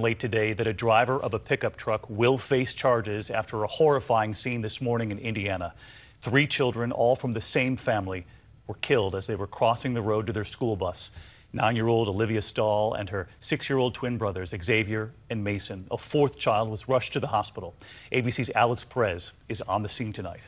Late today that a driver of a pickup truck will face charges after a horrifying scene this morning in Indiana. Three children, all from the same family, were killed as they were crossing the road to their school bus. Nine year old Olivia Stahl and her six year old twin brothers, Xavier and Mason. A fourth child was rushed to the hospital. ABC's Alex Perez is on the scene tonight.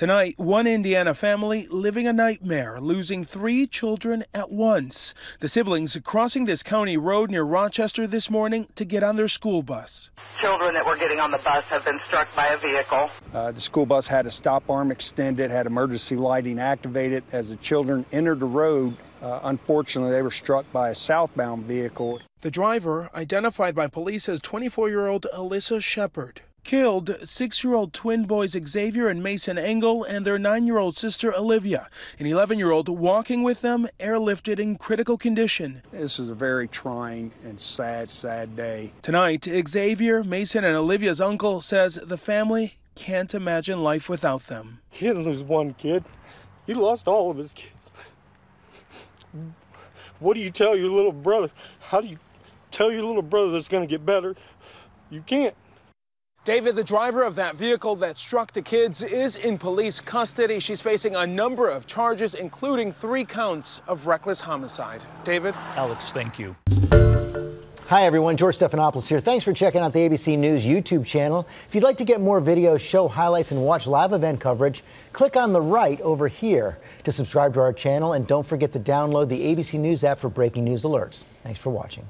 Tonight, one Indiana family living a nightmare, losing three children at once. The siblings crossing this county road near Rochester this morning to get on their school bus. Children that were getting on the bus have been struck by a vehicle. Uh, the school bus had a stop arm extended, had emergency lighting activated. As the children entered the road, uh, unfortunately, they were struck by a southbound vehicle. The driver, identified by police as 24 year old Alyssa Shepherd killed six year old twin boys Xavier and Mason Ingle and their nine year old sister Olivia. An 11 year old walking with them, airlifted in critical condition. This is a very trying and sad, sad day. Tonight, Xavier, Mason, and Olivia's uncle says the family can't imagine life without them. He didn't lose one kid, he lost all of his kids. What do you tell your little brother? How do you tell your little brother that's going to get better? You can't. David, the driver of that vehicle that struck the kids, is in police custody. She's facing a number of charges, including three counts of reckless homicide. David? Alex, thank you. Hi, everyone. George Stephanopoulos here. Thanks for checking out the ABC News YouTube channel. If you'd like to get more videos, show highlights, and watch live event coverage, click on the right over here to subscribe to our channel. And don't forget to download the ABC News app for breaking news alerts. Thanks for watching.